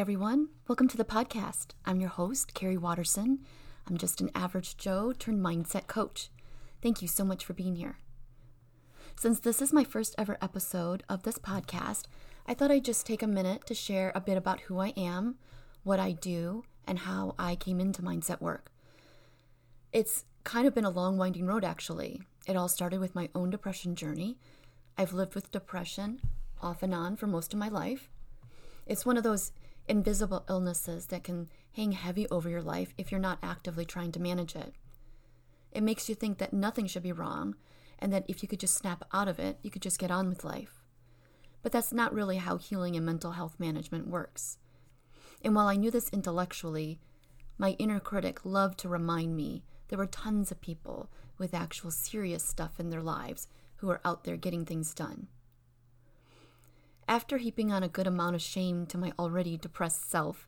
Everyone. Welcome to the podcast. I'm your host, Carrie Watterson. I'm just an average Joe turned mindset coach. Thank you so much for being here. Since this is my first ever episode of this podcast, I thought I'd just take a minute to share a bit about who I am, what I do, and how I came into mindset work. It's kind of been a long, winding road, actually. It all started with my own depression journey. I've lived with depression off and on for most of my life. It's one of those invisible illnesses that can hang heavy over your life if you're not actively trying to manage it. It makes you think that nothing should be wrong and that if you could just snap out of it, you could just get on with life. But that's not really how healing and mental health management works. And while I knew this intellectually, my inner critic loved to remind me there were tons of people with actual serious stuff in their lives who are out there getting things done. After heaping on a good amount of shame to my already depressed self,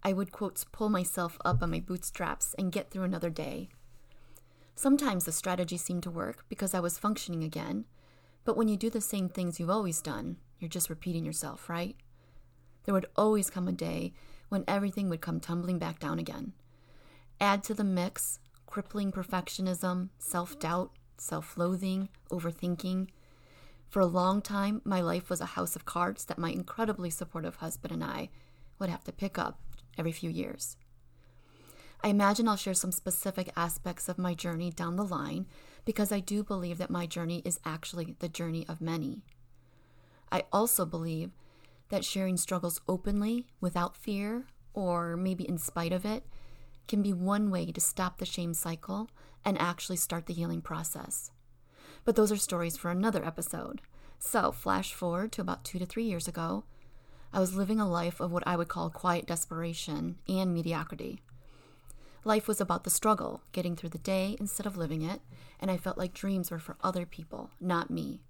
I would, quotes, pull myself up on my bootstraps and get through another day. Sometimes the strategy seemed to work because I was functioning again, but when you do the same things you've always done, you're just repeating yourself, right? There would always come a day when everything would come tumbling back down again. Add to the mix crippling perfectionism, self doubt, self loathing, overthinking, for a long time, my life was a house of cards that my incredibly supportive husband and I would have to pick up every few years. I imagine I'll share some specific aspects of my journey down the line because I do believe that my journey is actually the journey of many. I also believe that sharing struggles openly, without fear, or maybe in spite of it, can be one way to stop the shame cycle and actually start the healing process. But those are stories for another episode. So, flash forward to about two to three years ago, I was living a life of what I would call quiet desperation and mediocrity. Life was about the struggle, getting through the day instead of living it, and I felt like dreams were for other people, not me.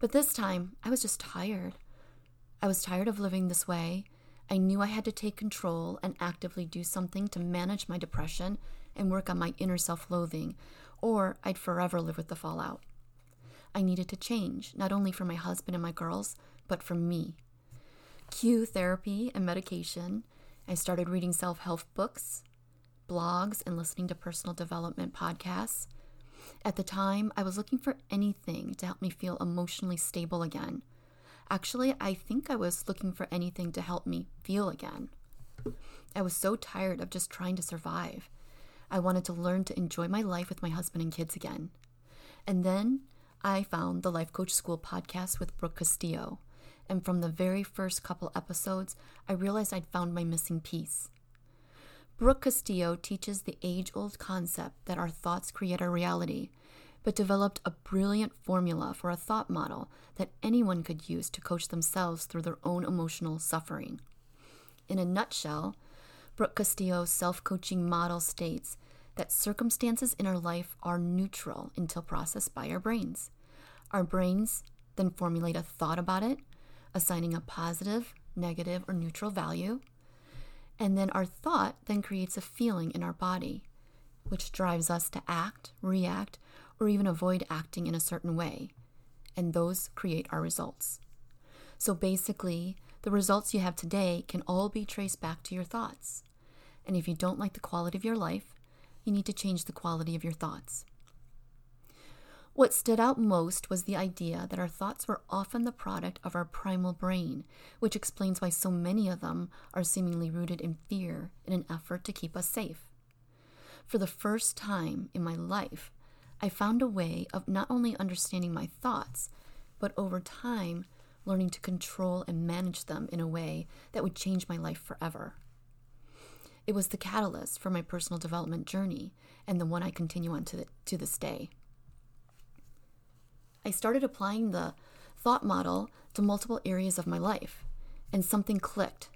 But this time, I was just tired. I was tired of living this way. I knew I had to take control and actively do something to manage my depression and work on my inner self loathing, or I'd forever live with the fallout. I needed to change, not only for my husband and my girls, but for me. Cue therapy and medication. I started reading self help books, blogs, and listening to personal development podcasts. At the time, I was looking for anything to help me feel emotionally stable again. Actually, I think I was looking for anything to help me feel again. I was so tired of just trying to survive. I wanted to learn to enjoy my life with my husband and kids again. And then I found the Life Coach School podcast with Brooke Castillo. And from the very first couple episodes, I realized I'd found my missing piece. Brooke Castillo teaches the age old concept that our thoughts create our reality, but developed a brilliant formula for a thought model that anyone could use to coach themselves through their own emotional suffering. In a nutshell, Brooke Castillo's self coaching model states that circumstances in our life are neutral until processed by our brains. Our brains then formulate a thought about it, assigning a positive, negative, or neutral value. And then our thought then creates a feeling in our body, which drives us to act, react, or even avoid acting in a certain way. And those create our results. So basically, the results you have today can all be traced back to your thoughts. And if you don't like the quality of your life, you need to change the quality of your thoughts. What stood out most was the idea that our thoughts were often the product of our primal brain, which explains why so many of them are seemingly rooted in fear in an effort to keep us safe. For the first time in my life, I found a way of not only understanding my thoughts, but over time, learning to control and manage them in a way that would change my life forever. It was the catalyst for my personal development journey and the one I continue on to, the, to this day. I started applying the thought model to multiple areas of my life, and something clicked.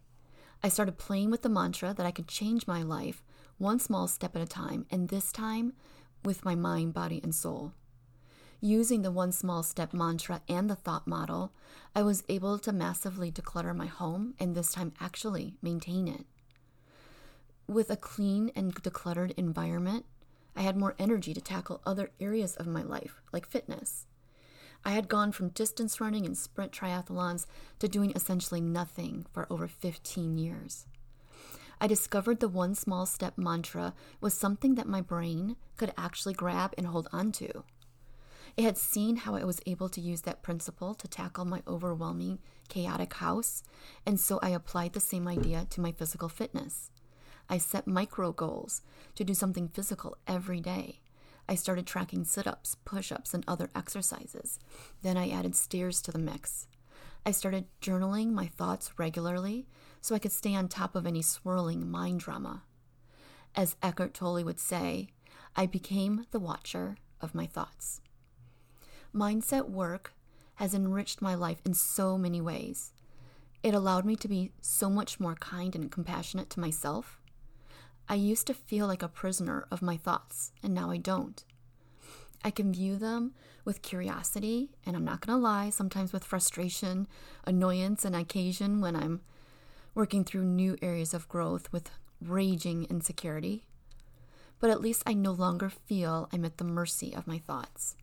I started playing with the mantra that I could change my life one small step at a time, and this time with my mind, body, and soul. Using the one small step mantra and the thought model, I was able to massively declutter my home and this time actually maintain it. With a clean and decluttered environment, I had more energy to tackle other areas of my life, like fitness. I had gone from distance running and sprint triathlons to doing essentially nothing for over 15 years. I discovered the one small step mantra was something that my brain could actually grab and hold onto. It had seen how I was able to use that principle to tackle my overwhelming, chaotic house, and so I applied the same idea to my physical fitness. I set micro goals to do something physical every day. I started tracking sit ups, push ups, and other exercises. Then I added stairs to the mix. I started journaling my thoughts regularly so I could stay on top of any swirling mind drama. As Eckhart Tolle would say, I became the watcher of my thoughts. Mindset work has enriched my life in so many ways. It allowed me to be so much more kind and compassionate to myself I used to feel like a prisoner of my thoughts, and now I don't. I can view them with curiosity, and I'm not going to lie, sometimes with frustration, annoyance, and occasion when I'm working through new areas of growth with raging insecurity. But at least I no longer feel I'm at the mercy of my thoughts.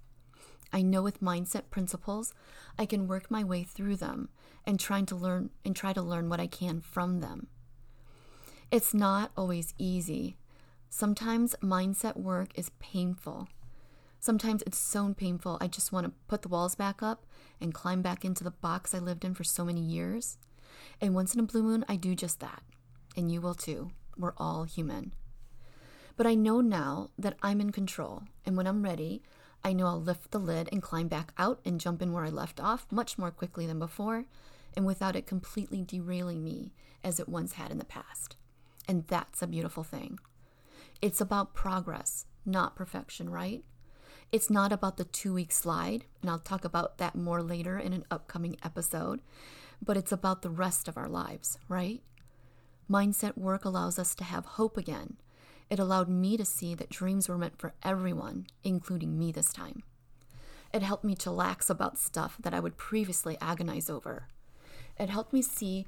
I know with mindset principles, I can work my way through them and trying to learn and try to learn what I can from them. It's not always easy. Sometimes mindset work is painful. Sometimes it's so painful, I just want to put the walls back up and climb back into the box I lived in for so many years. And once in a blue moon, I do just that. And you will too. We're all human. But I know now that I'm in control, and when I'm ready, I know I'll lift the lid and climb back out and jump in where I left off much more quickly than before, and without it completely derailing me as it once had in the past. And that's a beautiful thing. It's about progress, not perfection, right? It's not about the two week slide, and I'll talk about that more later in an upcoming episode, but it's about the rest of our lives, right? Mindset work allows us to have hope again. It allowed me to see that dreams were meant for everyone, including me this time. It helped me to lax about stuff that I would previously agonize over. It helped me see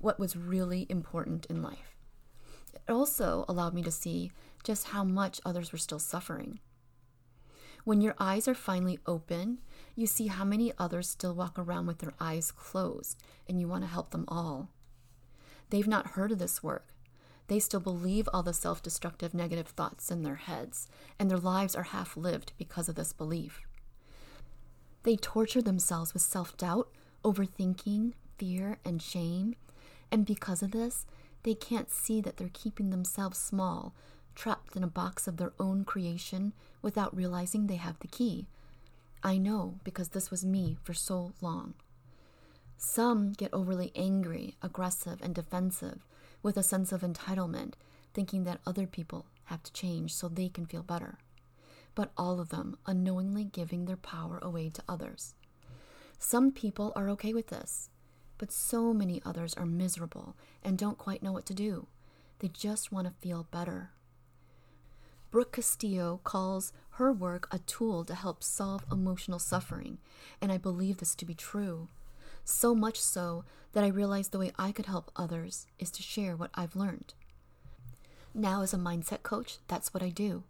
what was really important in life. It also allowed me to see just how much others were still suffering. When your eyes are finally open, you see how many others still walk around with their eyes closed, and you want to help them all. They've not heard of this work. They still believe all the self destructive negative thoughts in their heads, and their lives are half lived because of this belief. They torture themselves with self doubt, overthinking, fear, and shame, and because of this, they can't see that they're keeping themselves small, trapped in a box of their own creation without realizing they have the key. I know because this was me for so long. Some get overly angry, aggressive, and defensive with a sense of entitlement, thinking that other people have to change so they can feel better. But all of them unknowingly giving their power away to others. Some people are okay with this but so many others are miserable and don't quite know what to do. They just want to feel better. Brooke Castillo calls her work a tool to help solve emotional suffering, and I believe this to be true. So much so that I realized the way I could help others is to share what I've learned. Now, as a mindset coach, that's what I do.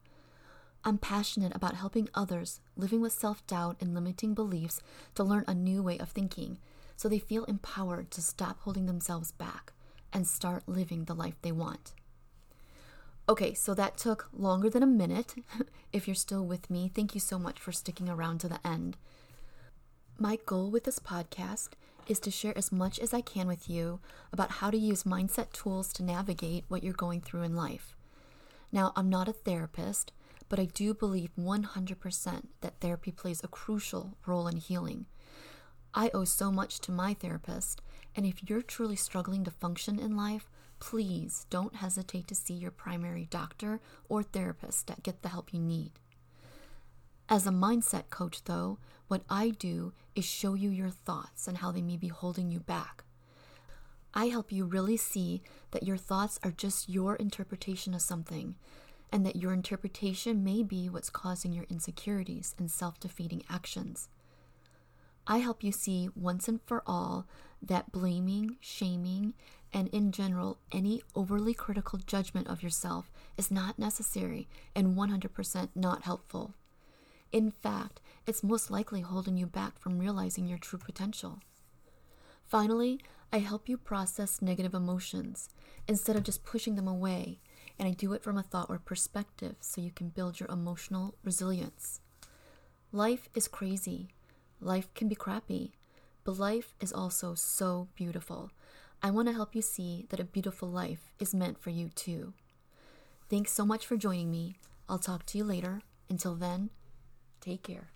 I'm passionate about helping others living with self doubt and limiting beliefs to learn a new way of thinking so they feel empowered to stop holding themselves back and start living the life they want. Okay, so that took longer than a minute. if you're still with me, thank you so much for sticking around to the end. My goal with this podcast is to share as much as I can with you about how to use mindset tools to navigate what you're going through in life. Now, I'm not a therapist, but I do believe 100% that therapy plays a crucial role in healing. I owe so much to my therapist, and if you're truly struggling to function in life, please don't hesitate to see your primary doctor or therapist to get the help you need. As a mindset coach, though, what I do is show you your thoughts and how they may be holding you back. I help you really see that your thoughts are just your interpretation of something, and that your interpretation may be what's causing your insecurities and self defeating actions. I help you see once and for all that blaming, shaming, and in general, any overly critical judgment of yourself is not necessary and 100% not helpful. In fact, it's most likely holding you back from realizing your true potential. Finally, I help you process negative emotions instead of just pushing them away, and I do it from a thoughtwork perspective so you can build your emotional resilience. Life is crazy. Life can be crappy, but life is also so beautiful. I want to help you see that a beautiful life is meant for you too. Thanks so much for joining me. I'll talk to you later. Until then, take care.